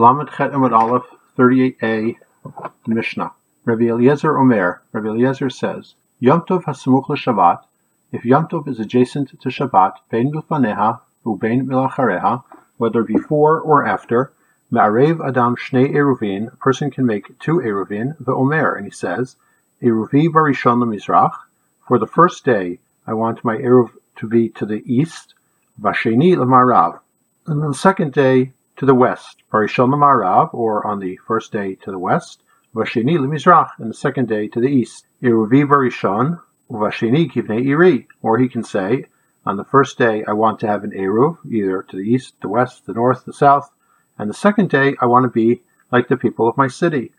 Lamed Chet Amud Aleph 38a Mishnah. Rabbi Eliezer Omer, Rabbi Eliezer says, Yom Tov Hasamuch Shabbat, if Yom Tov is adjacent to Shabbat, Bein Milfaneha, Ubein Milachareha, whether before or after, Ma'arev Adam Shnei Eruvin, a person can make two Eruvin, the Omer, and he says, Eruvi Barishon Mizrach, for the first day, I want my Eruv to be to the east, Vasheni Lamarav, and on the second day, to the west, Barishon Marav, or on the first day to the west, Vashini Lemizrach, and the second day to the east. Iruvi Barishon, Vashini Kivne Iri, or he can say, on the first day I want to have an Eruv, either to the east, the west, the north, the south, and the second day I want to be like the people of my city.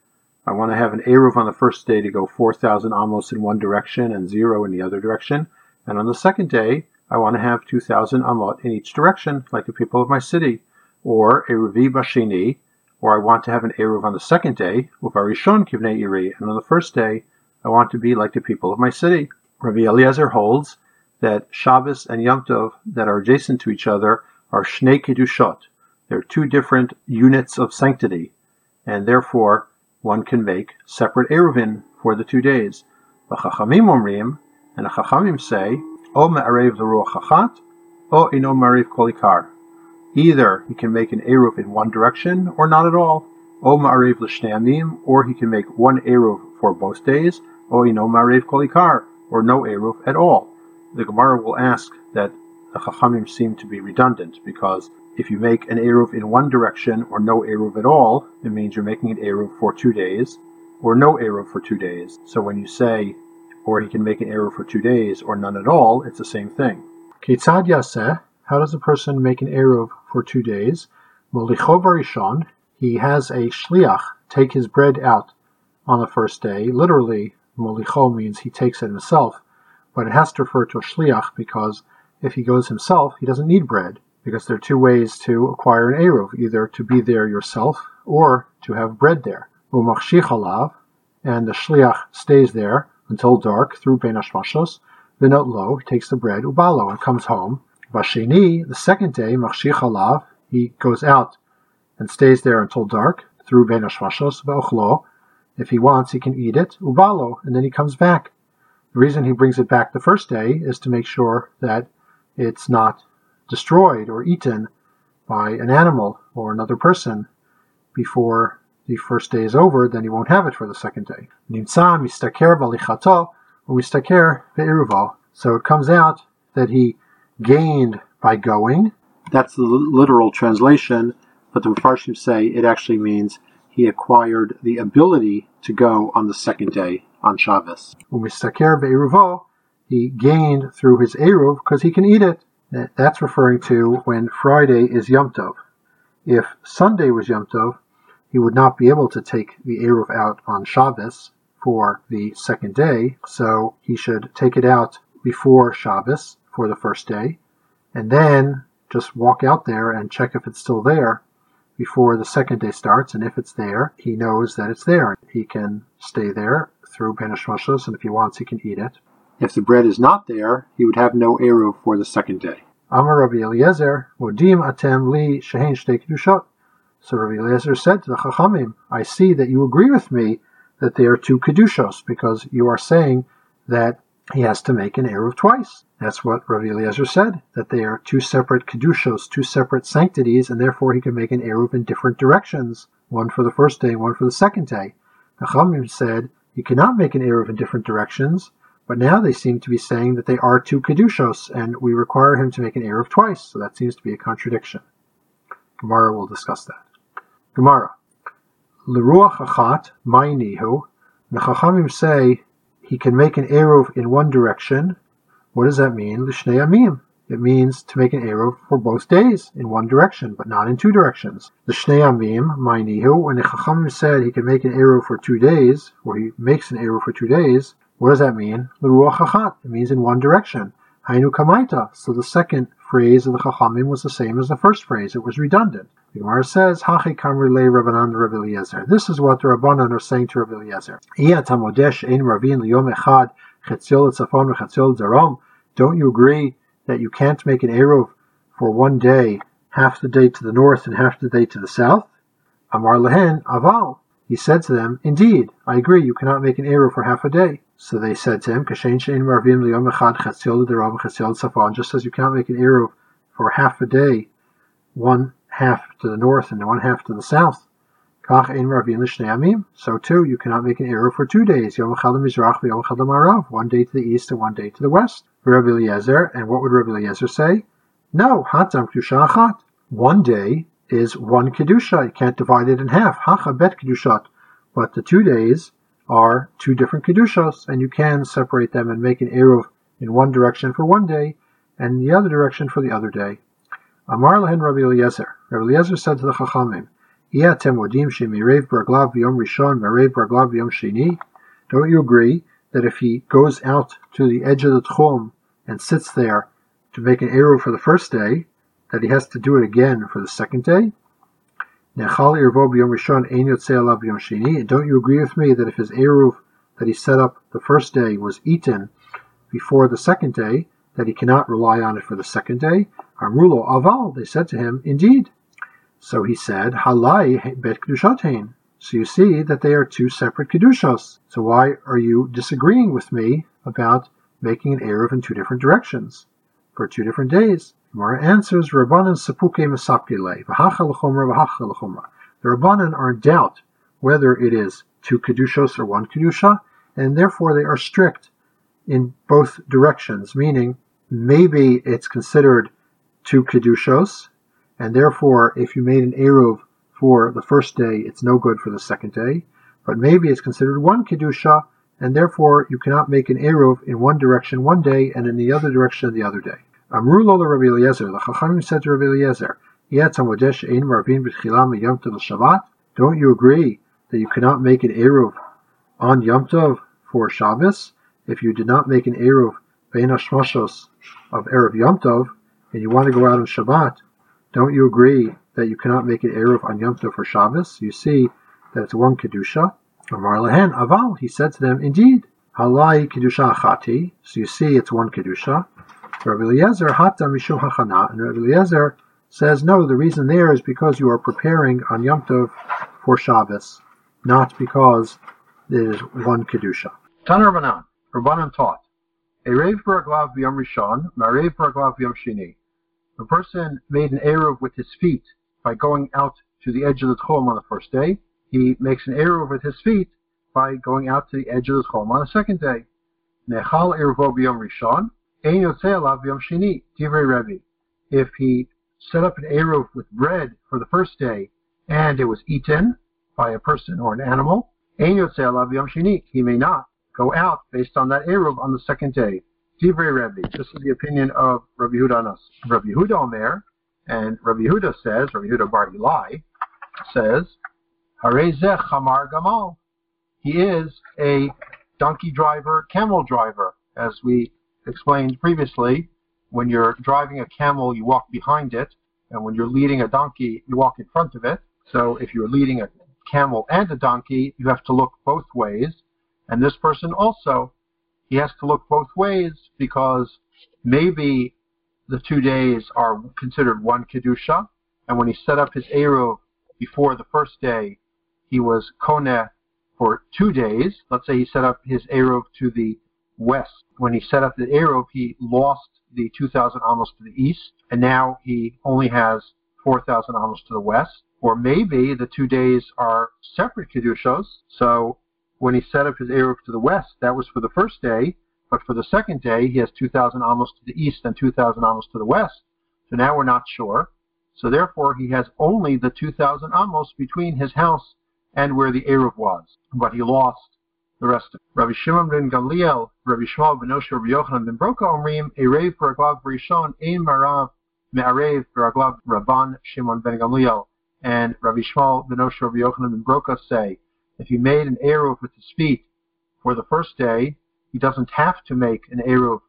I want to have an Eruv on the first day to go 4,000 amos in one direction and zero in the other direction, and on the second day I want to have 2,000 amot in each direction, like the people of my city or Eruvi Bashini, or I want to have an Eruv on the second day, Uvarishon Kivnei Iri, and on the first day, I want to be like the people of my city. Rabbi Eliezer holds that Shabbos and Yom Tov that are adjacent to each other are Shnei Kedushot. They're two different units of sanctity, and therefore one can make separate Eruvin for the two days. The Chachamim Omrim, and the Chachamim say, O Me'arev Ruach Chachat, O Ino Me'arev Kolikar. Either he can make an Eruv in one direction or not at all, O L'Shnei or he can make one Eruv for both days, O Ino Ma'arev Kolikar, or no Eruv at all. The Gemara will ask that the Chachamim seem to be redundant because if you make an Eruv in one direction or no Eruv at all, it means you're making an Eruv for two days, or no Eruv for two days. So when you say, or he can make an Eruv for two days, or none at all, it's the same thing. Ketzad Yaseh, how does a person make an Eruv for two days? Molicho Barishon, he has a Shliach take his bread out on the first day. Literally, Molicho means he takes it himself, but it has to refer to a Shliach because if he goes himself, he doesn't need bread because there are two ways to acquire an Eruv, either to be there yourself or to have bread there. Umachshich and the Shliach stays there until dark through Ben Hashmashos. Then low, he takes the bread, ubalo, and comes home Vashini, the second day, Machshich Halav, he goes out and stays there until dark through Ben Hashmashos Ve'ochlo. If he wants, he can eat it, ubalo, and then he comes back. The reason he brings it back the first day is to make sure that it's not destroyed or eaten by an animal or another person before the first day is over, then he won't have it for the second day. Balichato ve'iruvo. So it comes out that he gained by going. That's the literal translation, but the Mepharshim say it actually means he acquired the ability to go on the second day on Shabbos. Umistaker be'eruvo, he gained through his eruv because he can eat it. That's referring to when Friday is Yom Tov. If Sunday was Yom Tov, he would not be able to take the eruv out on Shabbos for the second day, so he should take it out before Shabbos for the first day, and then just walk out there and check if it's still there before the second day starts. And if it's there, he knows that it's there. He can stay there through Benishmashos, and if he wants, he can eat it. If the bread is not there, he would have no Eruv for the second day. Amar Rabbi Eliezer, Modim atem li shehen shtei So Rabbi Eliezer said to the Chachamim, I see that you agree with me that they are two kedushos, because you are saying that he has to make an Eruv twice. That's what Rabbi Eliezer said, that they are two separate Kedushos, two separate sanctities, and therefore he can make an Eruv in different directions, one for the first day, one for the second day. The Chamim said, you cannot make an Eruv in different directions, but now they seem to be saying that they are two Kedushos, and we require him to make an Eruv twice, so that seems to be a contradiction. Gemara will discuss that. Gemara. L'ruach achat, nihu. The Chachamim say he can make an Eruv in one direction. What does that mean? L'shnei. It means to make an Eruv for both days in one direction, but not in two directions. The Shnei Amim, Mainihu, when the Chachamim said he can make an Eruv for two days, or he makes an Eruv for two days, what does that mean? Achat. It means in one direction. Hainu Kamaita. So the second phrase of the Chachamim was the same as the first phrase. It was redundant. The Gemara says, Hachi Kamri Le Rabbanan Rabbi Eliezer. This is what the Rabbanan are saying to Rabbi Eliezer. Don't you agree that you can't make an Eruv for one day, half the day to the north and half the day to the south? Amar lehen aval. He said to them, Indeed, I agree, you cannot make an Eruv for half a day. So they said to him, just as you cannot make an Eruv for half a day, one half to the north and one half to the south. So too, you cannot make an Eruv for two days, one day to the east and one day to the west. And what would Rabbi Eliezer say? No, hatam kedusha. One day is one kedusha. You can't divide it in half. Hacha bet kedushat. But the two days are two different kedushas, and you can separate them and make an eruv in one direction for one day, and the other direction for the other day. Amar lahen Rabbi Eliezer. Rabbi Eliezer said to the Chachamim, Iatem wodim shemirev barglav v'yom rishon merev barglav v'yom sheni. Don't you agree that if he goes out to the edge of the tchum and sits there to make an eruv for the first day, that he has to do it again for the second day? Don't you agree with me that if his eruv that he set up the first day was eaten before the second day, that he cannot rely on it for the second day? Amrulo aval, they said to him, indeed. So he said, Halai bet kedushatain. So you see that they are two separate kedushas. So why are you disagreeing with me about making an eruv in two different directions for two different days? Gemara answers, Rabbanan sepuke mesapile, v'hacha l'chomra v'hacha l'chomra. The Rabbanan are in doubt whether it is two kedushos or one kedusha, and therefore they are strict in both directions, meaning maybe it's considered two kedushos, and therefore if you made an eruv for the first day, it's no good for the second day, but maybe it's considered one kedusha, and therefore you cannot make an eruv in one direction one day and in the other direction the other day. Amru lo Rabbi Eliezer. The Chachamim said to Rabbi Eliezer. Don't you agree that you cannot make an eruv on Yom Tov for Shabbos if you did not make an eruv bein of erev Yom Tov and you want to go out on Shabbat? Don't you agree that you cannot make an eruv on Yom Tov for Shabbos? You see that it's one kedusha. Amar lehen aval. He said to them, indeed. Halai kedusha achati. So you see, it's one kedusha. Rabbi Eliezer hata mishum hachana, and Rabbi Eliezer says no. The reason there is because you are preparing on Yom Tov for Shabbos, not because there is one kedusha. Tan Rabbanan, Rabbanan taught. Erev baraglav b'yom rishon, marev baraglav b'yom shini. The person made an eruv with his feet by going out to the edge of the tchum on the first day. He makes an eruv with his feet by going out to the edge of the tchum on the second day. Nechal eruvo b'yom rishon, if he set up an Eruv with bread for the first day and it was eaten by a person or an animal, he may not go out based on that Eruv on the second day. This is the opinion of Rabbi Huda Rabbi Huda Omer, and Rabbi Huda says, Rabbi Huda Bar Eli says, Harezech Hamar Gamal. He is a donkey driver, camel driver, as we explained previously, when you're driving a camel, you walk behind it, and when you're leading a donkey, you walk in front of it. So if you're leading a camel and a donkey, you have to look both ways. And this person also, he has to look both ways because maybe the two days are considered one kedusha, and when he set up his eruv before the first day, he was kone for two days. Let's say he set up his eruv to the west. When he set up the eruv, he lost the 2,000 amos to the east, and now he only has 4,000 amos to the west. Or maybe the two days are separate kedushos. So when he set up his eruv to the west, that was for the first day, but for the second day, he has 2,000 amos to the east and 2,000 amos to the west. So now we're not sure. So therefore, he has only the 2,000 amos between his house and where the eruv was. But he lost the rest of Rabbi Shimon ben Gamliel, Rabbi Yishmael ben Osher, Rabbi Yochanan ben Broka Omrim, Erev Baraglav Rishon, Ein Marav Me'arev Baraglav Rabban Shimon ben Gamliel, and Rabbi Yishmael ben Osher, Rabbi Yochanan ben Broka say, if he made an Eruv with his feet for the first day, he doesn't have to make an Eruv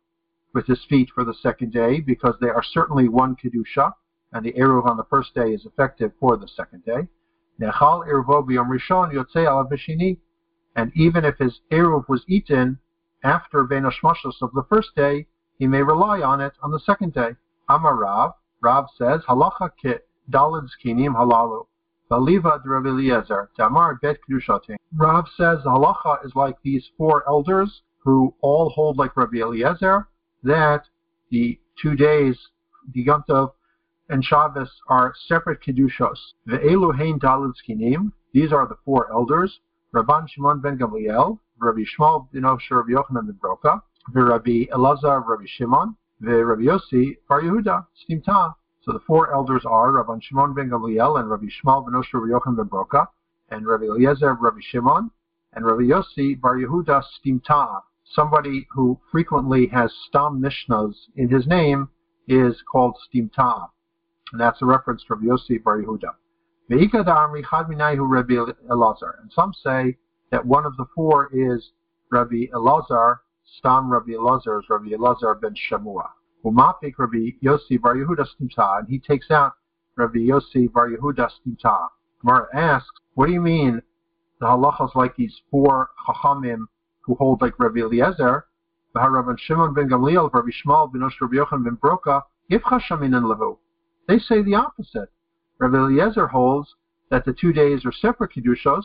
with his feet for the second day because they are certainly one Kedusha, and the Eruv on the first day is effective for the second day. Nechal Eruvo b'yom Rishon yotzei ala b'shini and even if his eruv was eaten after Ben of the first day, he may rely on it on the second day. Amar Rav, Rav says, Halacha kit, dalid skinim halalu. Baliva Rabbi Eliezer, Damar Bet Kedushatin. Rav says the halacha is like these four elders who all hold like Rabbi Eliezer that the two days, the Yom Tov and Shabbos, are separate kedushos. Ve'elu hein dalid skinim. These are the four elders. Rabban Shimon ben Gamliel, Rabbi Yishmael ben Rabbi Yochanan ben Broka, Rabbi Elazar, Rabbi Shimon, Rabbi Yossi Bar Yehuda, Stimta. So the four elders are Rabban Shimon ben Gamliel and Rabbi Yishmael ben Rabbi Yochanan ben Broka, and Rabbi Eliezer, Rabbi Shimon, and Rabbi Yossi Bar Yehuda Stimta. Somebody who frequently has Stam Mishnahs in his name is called Stimta. And that's a reference to Rabbi Yossi Bar Yehuda. And some say that one of the four is Rabbi Elazar, Stam Rabbi Elazar is Rabbi Elazar ben Shamua. Umapik Rabbi Yossi Bar Yehuda Stimta, and he takes out Rabbi Yossi Bar Yehuda Stimta. Gemara asks, what do you mean the halachas like these four chachamim who hold like Rabbi Eliezer, Rabbi Shimon ben Gamliel, Rabbi Yishmael ben Osh, Rabbi Yochanan ben Broka, Yivcha Shamin Levu. They say the opposite. Rabbi Eliezer holds that the two days are separate kedushos,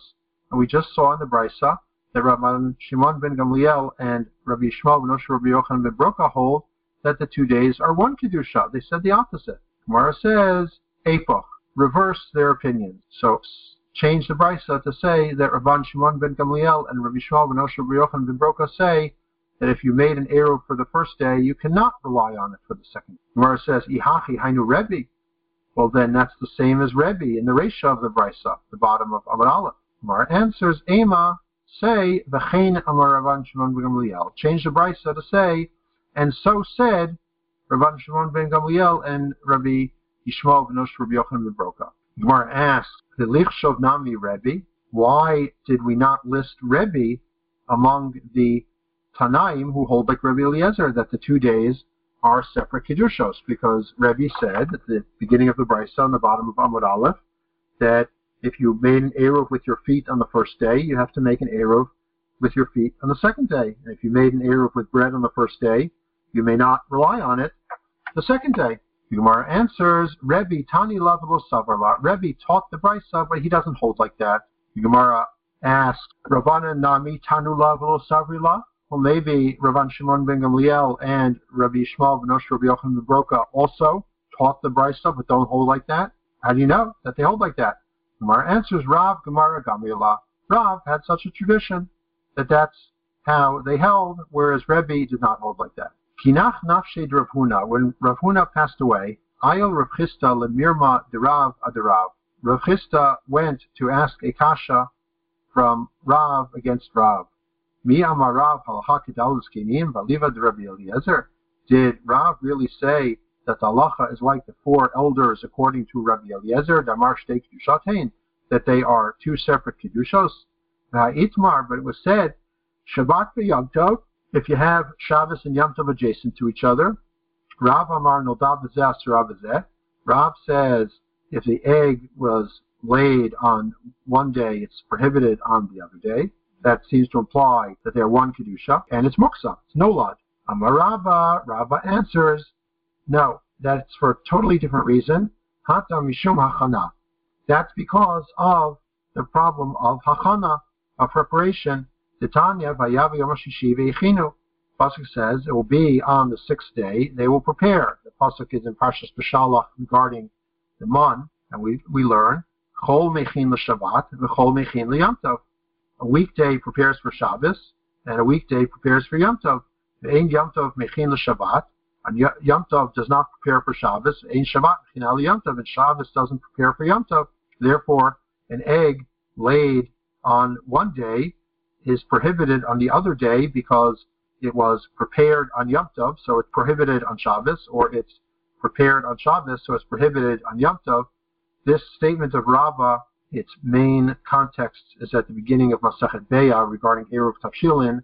and we just saw in the brisa that Rabbi Shimon ben Gamliel and Rabbi Yishmael ben Osh, Rabbi Yochanan ben Broka hold that the two days are one kedusha. They said the opposite. Gemara says, Apoch, reverse their opinions. So change the brisa to say that Rabban Shimon ben Gamliel and Rabbi Yishmael ben Osher ben Yochanan ben Broka say that if you made an eruv for the first day, you cannot rely on it for the second. Gemara says, Ihachi hainu Rebbe. Well, then that's the same as Rebbe in the Resha of the brisa, the bottom of Amud Aleph. Gemara answers, Ema, say, V'chein Amar Rabban Shimon ben Gamliel. Change the brisa to say, and so said Rabban Shimon ben Gamliel and Rabbi Yishmael ben Osh Rabbi Yochanan ben Broka. Gemara asks, the Lichshov Nami Rebbe, why did we not list Rebbe among the Tanaim who hold like Rebbe Eliezer that the two days are separate Kedushos? Because Rebbe said at the beginning of the Brisa on the bottom of Amud Aleph that if you made an Eruv with your feet on the first day, you have to make an Eruv with your feet on the second day. And if you made an Eruv with bread on the first day, you may not rely on it the second day. Gemara answers, Rebbe Tani Lavalo Savarla. Rebbe taught the Brisa, but he doesn't hold like that. Gemara asks, Ravana Nami Tanu Lavalo Savrila. Maybe Rabban Shimon ben Gamliel and Rabbi Yishmael ben Osh Rabbi Yochanan ben Broka also taught the Brisa, but don't hold like that. How do you know that they hold like that? Gemara answers, Rav Gemara Gamliela. Rav had such a tradition that that's how they held, whereas Rebbe did not hold like that. Kinach nafshed Rav Huna. When Rav Huna passed away, Ayel Rav Chisda lemirma derav aderav. Rav Chisda went to ask a kasha from Rav against Rav. Mi amarav halacha kedalus kinim valiva de Rabbi Eliezer. Did Rav really say that the halacha is like the four elders according to Rabbi Eliezer, damar shtei that they are two separate kedushos? Itmar, but it was said, Shabbat v'yom tov, if you have Shabbos and Yom Tov adjacent to each other, Rav Amar Nodav Rav says if the egg was laid on one day, it's prohibited on the other day. That seems to imply that they're one kedusha, and it's muksa, it's nolad. Amar Rava, answers, no, that's for a totally different reason. Hata mishum hachana. That's because of the problem of hachana, of preparation. Titania Vayav Yom Shishi Pasuk says it will be on the sixth day they will prepare. The pasuk is in Parshas Beshalach regarding the mon, and we we learn Chol Mechin l'Shabbat v'Chol Mechin l'Yom A weekday prepares for Shabbos, and a weekday prepares for Yom Tov. Ein Yom Tov Mechin l'Shabbat, and Yom Tov does not prepare for Shabbos. Ein Shabbat Mechin al Yom Tov, and Shabbos doesn't prepare for Yom Tov. Therefore, an egg laid on one day is prohibited on the other day because it was prepared on Yom Tov, so it's prohibited on Shabbos, or it's prepared on Shabbos, so it's prohibited on Yom Tov. This statement of Rava, its main context is at the beginning of Masachet Beya regarding Eruv Tavshilin,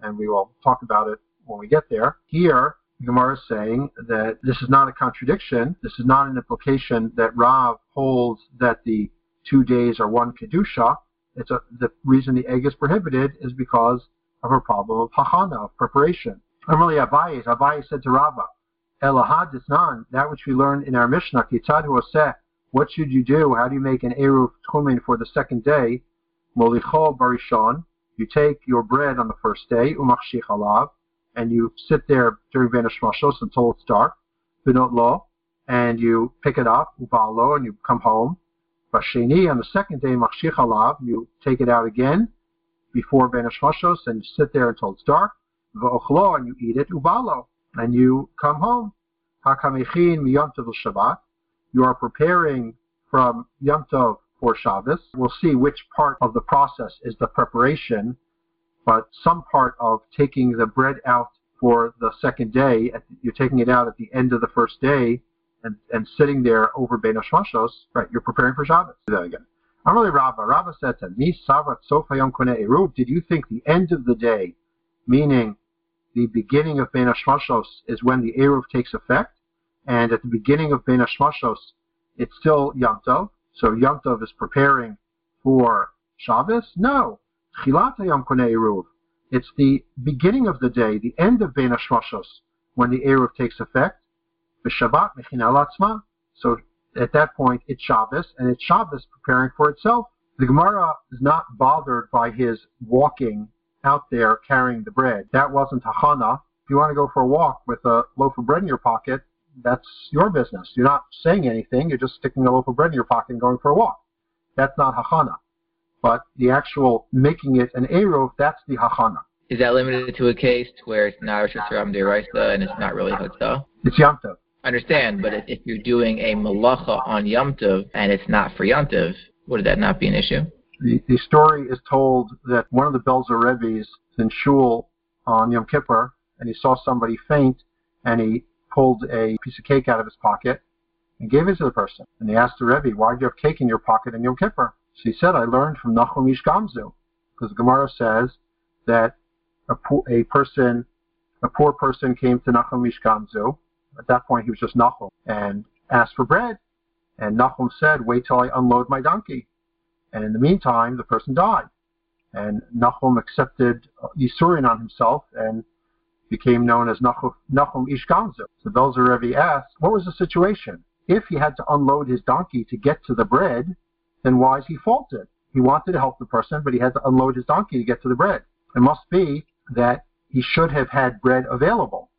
and we will talk about it when we get there. Here, Gemara is saying that this is not a contradiction. This is not an implication that Rav holds that the two days are one kedusha. It's a, the reason the egg is prohibited is because of a problem of hachana, of preparation. Normally Abaye, Abaye said to Rava, Elahad Isnan, that which we learn in our Mishnah, Kitzad Huoseh, what should you do? How do you make an Eruv Tchumen for the second day? Molicho Barishon. You take your bread on the first day, Umachshich Alav, and you sit there during Ben until it's dark, Binot Lo, and you pick it up, Ubalo, and you come home. Basheni, on the second day, Machshich Alav, you take it out again before Ben and you sit there until it's dark. V'ochlo, and you eat it, Ubalo, and you come home. Hakamichin miyom Shabbat you are preparing from Yom Tov for Shabbos. We'll see which part of the process is the preparation, but some part of taking the bread out for the second day, you're taking it out at the end of the first day and, and sitting there over Bein Hashmashos, right, you're preparing for Shabbos. Do that again. Amarli Rava, Rava said to me, Savat Sofa Yom Eruv, did you think the end of the day, meaning the beginning of Bein Hashmashos, is when the Eruv takes effect? And at the beginning of Ben Hashmashos, it's still Yom Tov. So Yom Tov is preparing for Shabbos? No. Chilata Yom Eruv. It's the beginning of the day, the end of Ben Hashmashos, when the Eruv takes effect. Shabbat Mechina Latzma. So at that point, it's Shabbos, and it's Shabbos preparing for itself. The Gemara is not bothered by his walking out there carrying the bread. That wasn't Hachana. If you want to go for a walk with a loaf of bread in your pocket, that's your business. You're not saying anything. You're just sticking a loaf of bread in your pocket and going for a walk. That's not hachana. But the actual making it an eruv, that's the hachana. Is that limited to a case where it's not Rosh Hashanah Deraisa and it's not really Chatzah? It's Yom Tov. understand, but if you're doing a malacha on Yom Tov and it's not for Yom Tov, would that not be an issue? The, the story is told that one of the Belzer Rebbe's in Shul on Yom Kippur, and he saw somebody faint, and he pulled a piece of cake out of his pocket and gave it to the person. And he asked the Rebbe, why do you have cake in your pocket in Yom Kippur? So he said, I learned from Nachum Ish Gamzu. Because the Gemara says that a, poor, a person, a poor person came to Nachum Ish Gamzu. At that point, he was just Nachum and asked for bread. And Nachum said, wait till I unload my donkey. And in the meantime, the person died. And Nachum accepted Yisurin on himself and became known as Nachum, Ishgamzu. So Belzer Rebbe asked, what was the situation? If he had to unload his donkey to get to the bread, then why is he faulted? He wanted to help the person, but he had to unload his donkey to get to the bread. It must be that he should have had bread available.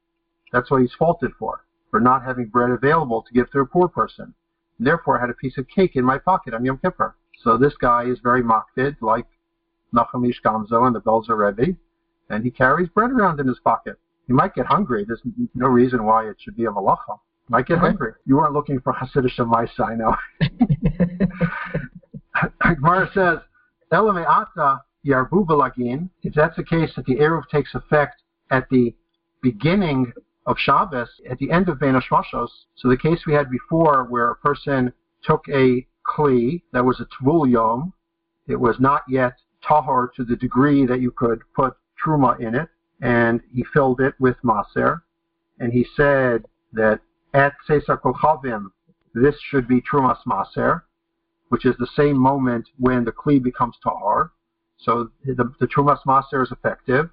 That's what he's faulted for, for not having bread available to give to a poor person. Therefore, I had a piece of cake in my pocket on Yom Kippur. So this guy is very makpid, like Nachum Ish Gamzu and the Belzer Rebbe, and he carries bread around in his pocket. He might get hungry. There's no reason why it should be a malacha. Might get uh-huh. hungry. You aren't looking for Hasidic Shemaisa, I know. Gemara says, Elame Ata Yarbu Balagin, if that's the case that the Eruv takes effect at the beginning of Shabbos, at the end of Ben Hashmashos, so the case we had before where a person took a kli that was a tvul yom, it was not yet tahor to the degree that you could put truma in it, and he filled it with maser, and he said that at Sesar Kochavim, this should be trumas maser, which is the same moment when the kli becomes tahar. So the, the trumas maser is effective.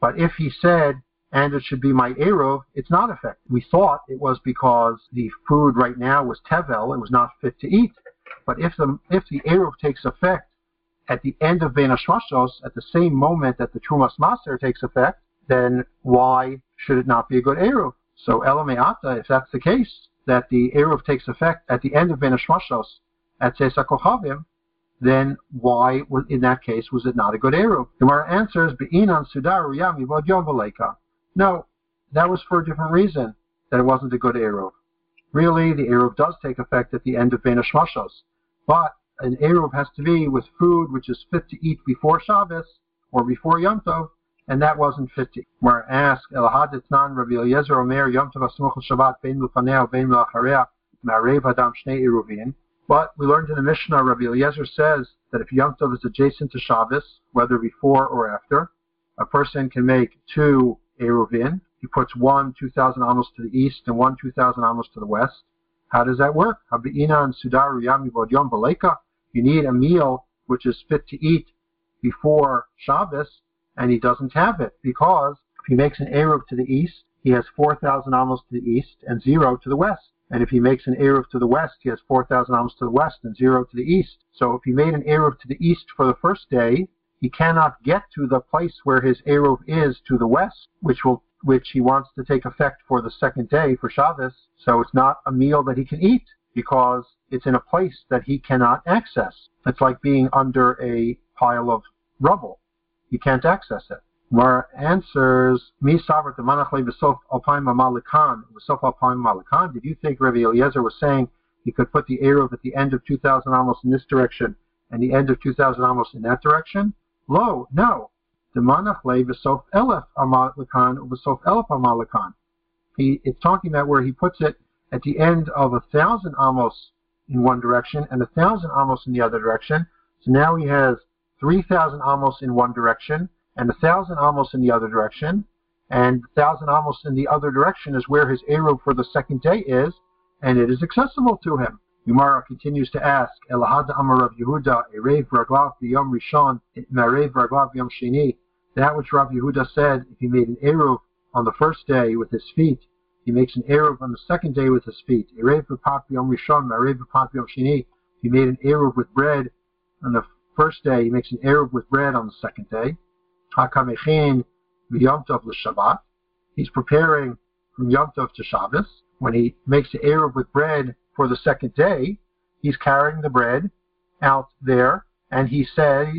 But if he said, and it should be my eruv, it's not effective. We thought it was because the food right now was tevel, it was not fit to eat. But if the if the eruv takes effect at the end of Ben Hashmashos, at the same moment that the Trumas Maser takes effect, then why should it not be a good Eruv? So Elameata, if that's the case, that the Eruv takes effect at the end of Ben Hashmashos at Sesa Kochavim, then why, in that case, was it not a good Eruv? And our Gemara answers, Be'inan Sudaru Yami Vod No, that was for a different reason, that it wasn't a good Eruv. Really, the Eruv does take effect at the end of Ben Hashmashos, but an Eruv has to be with food which is fit to eat before Shabbos or before Yom Tov, and that wasn't fit to eat. Where asked, Elahaditnan Rabbi Eliezer Omer Yom Tov Asmuch Shabbat Bein Lufanea Bein Melacharea Ma'arev Adam Shnei Eruvin. But we learned in the Mishnah, Rabbi Eliezer says that if Yom Tov is adjacent to Shabbos, whether before or after, a person can make two Eruvin. He puts one 2,000 amos to the east and one 2,000 amos to the west. How does that work? Habi'ina and Sudaru Yami Yom Baleka you need a meal which is fit to eat before Shabbos, and he doesn't have it because if he makes an Eruv to the east, he has 4,000 amos to the east and zero to the west. And if he makes an Eruv to the west, he has 4,000 amos to the west and zero to the east. So if he made an Eruv to the east for the first day, he cannot get to the place where his Eruv is to the west, which will which he wants to take effect for the second day for Shabbos. So it's not a meal that he can eat because it's in a place that he cannot access. It's like being under a pile of rubble. He can't access it. Mar answers, Mi Savrat Manachle V'sof Alpine Malikan, V'sof Alpine Malikan. Did you think Rabbi Eliezer was saying he could put the Eruv at the end of 2,000 amos in this direction and the end of 2,000 amos in that direction? Lo, no. The Manachle V'sof Elef Amalikan, V'sof Elef Amalikan. He, it's talking about where he puts it at the end of a thousand amos in one direction and a thousand amos in the other direction. So now he has 3,000 amos in one direction and a thousand amos in the other direction, and a thousand amos in the other direction is where his Eruv for the second day is, and it is accessible to him. Gemara continues to ask, Elahad Amar Rav Yehuda, Erev Raglav Yom Rishon, Merev Raglav B'Yom Sheni, that which Rav Yehuda said, if he made an Eruv on the first day with his feet, he makes an Eruv on the second day with his feet. He made an Eruv with bread on the first day, he makes an Eruv with bread on the second day. He's preparing from Yom Tov to Shabbos. When he makes the Eruv with bread for the second day, he's carrying the bread out there, and he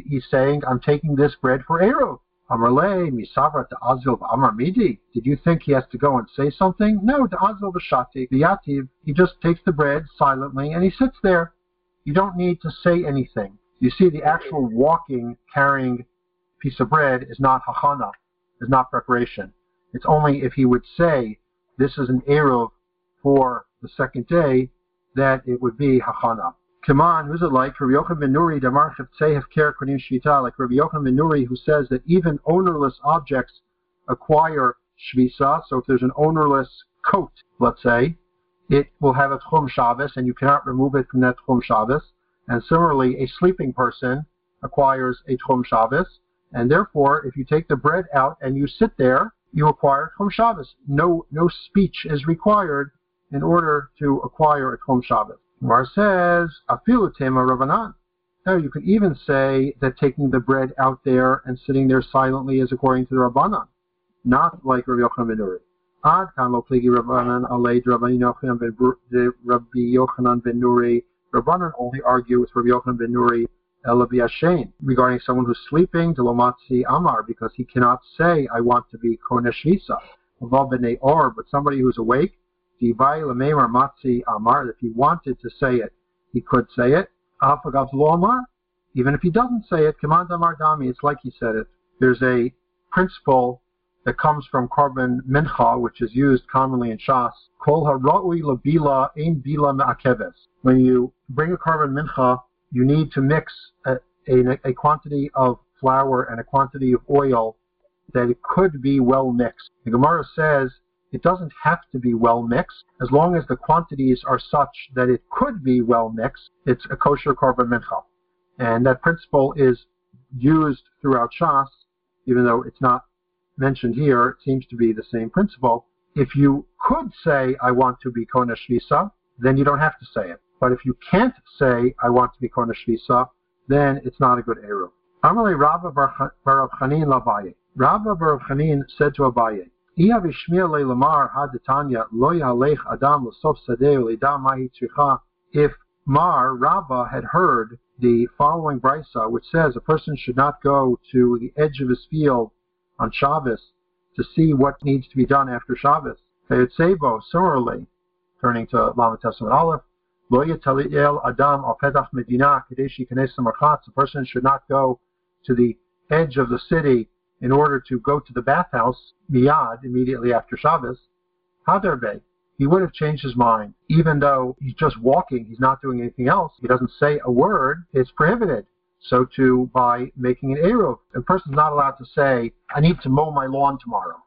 he's saying, "I'm taking this bread for Eruv." Amarle misavra to Azil Amar Midi. Did you think he has to go and say something? No, to Azil V'Shati V'Yativ. He just takes the bread silently and he sits there. You don't need to say anything. You see, the actual walking, carrying piece of bread is not hachana, is not preparation. It's only if he would say, this is an eruv for the second day, that it would be hachana. Kaman, who's it like? Rabbi Yochanan ben Nuri, Damar Chavtzei Hefker Konim Shvita, like Rabbi Yochanan Nuri, who says that even ownerless objects acquire shvisa. So if there's an ownerless coat, let's say, it will have a tchum Shabbos, and you cannot remove it from that tchum Shabbos. And similarly, a sleeping person acquires a tchum Shabbos, and therefore, if you take the bread out and you sit there, you acquire Tchum Shabbos. No, no speech is required in order to acquire a Tchum Shabbos. Mar says, Afilu Tema Rabbanan. Now, you could even say that taking the bread out there and sitting there silently is according to the Rabbanan, not like Rabbi Yochanan ben Nuri. Ad kamo pligi Rabbanan alei Rabbi Yochanan ben Nuri. Rabbanan only argue with Rabbi Yochanan ben Nuri Elabiashain, regarding someone who's sleeping, Delomatzi Amar, because he cannot say, I want to be Koneshvisa, or, but somebody who's awake, Divai Matzi Amar, if he wanted to say it, he could say it. Afagav Amar, even if he doesn't say it, Command Amar Dami, it's like he said it. There's a principle that comes from korban mincha, which is used commonly in Shas, Kol haroi labila ein bila me'akeves. When you bring a korban mincha, you need to mix a, a, a quantity of flour and a quantity of oil that it could be well mixed. The Gemara says it doesn't have to be well mixed. As long as the quantities are such that it could be well mixed, it's a kosher korban mincha. And that principle is used throughout Shas, even though it's not mentioned here, it seems to be the same principle. If you could say, I want to be Kona Shvisa, then you don't have to say it. But if you can't say, I want to be Kona Shvisa, then it's not a good Eruv. Amalei Rabba Bar Chanin Lavaye. Rabba Bar Chanin said to Abaye, If Mar, Rabba, had heard the following brisa, which says a person should not go to the edge of his field on Shabbos to see what needs to be done after Shabbos. Sebo, similarly, turning to Lamed Tes Amud Aleph, Lo adam al pedach medina kadeshi A person should not go to the edge of the city in order to go to the bathhouse miyad immediately after Shabbos. Hadarbe. He would have changed his mind, even though he's just walking, he's not doing anything else. He doesn't say a word. It's prohibited. So too by making an eruv, a person's not allowed to say, "I need to mow my lawn tomorrow."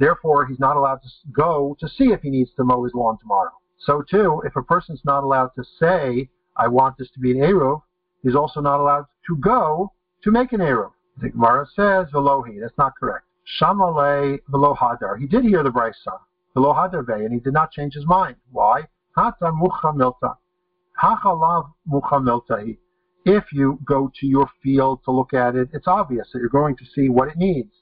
Therefore, he's not allowed to go to see if he needs to mow his lawn tomorrow. So too, if a person's not allowed to say, I want this to be an Eruv, he's also not allowed to go to make an Eruv. The Gemara says, Velohi, that's not correct. Shamale Velo Hadar. He did hear the Brisa, Velo Hadar Ve, and he did not change his mind. Why? Hata muchamilta. Hachalav muchamiltahi. If you go to your field to look at it, it's obvious that you're going to see what it needs.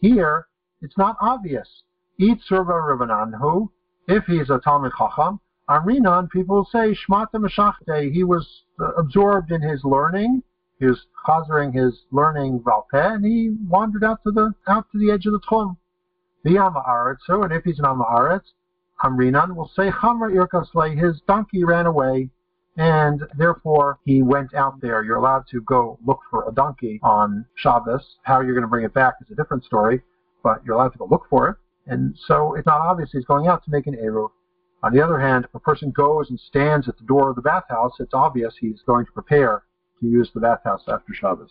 Here, it's not obvious. Eat Surva Rivananhu, if he's a Talmud Chacham, Arinan, people say, Shmata Meshachte, he was absorbed in his learning, he was his learning Valpeh, and he wandered out to the out to the edge of the Tchum. The Amaretzu, and if he's an Amaretz, Amrinan will say Chamra Irkasle, his donkey ran away, and therefore he went out there. You're allowed to go look for a donkey on Shabbos. How you're going to bring it back is a different story, but you're allowed to go look for it. And so it's not obvious he's going out to make an Eruv. On the other hand, if a person goes and stands at the door of the bathhouse, it's obvious he's going to prepare to use the bathhouse after Shabbos.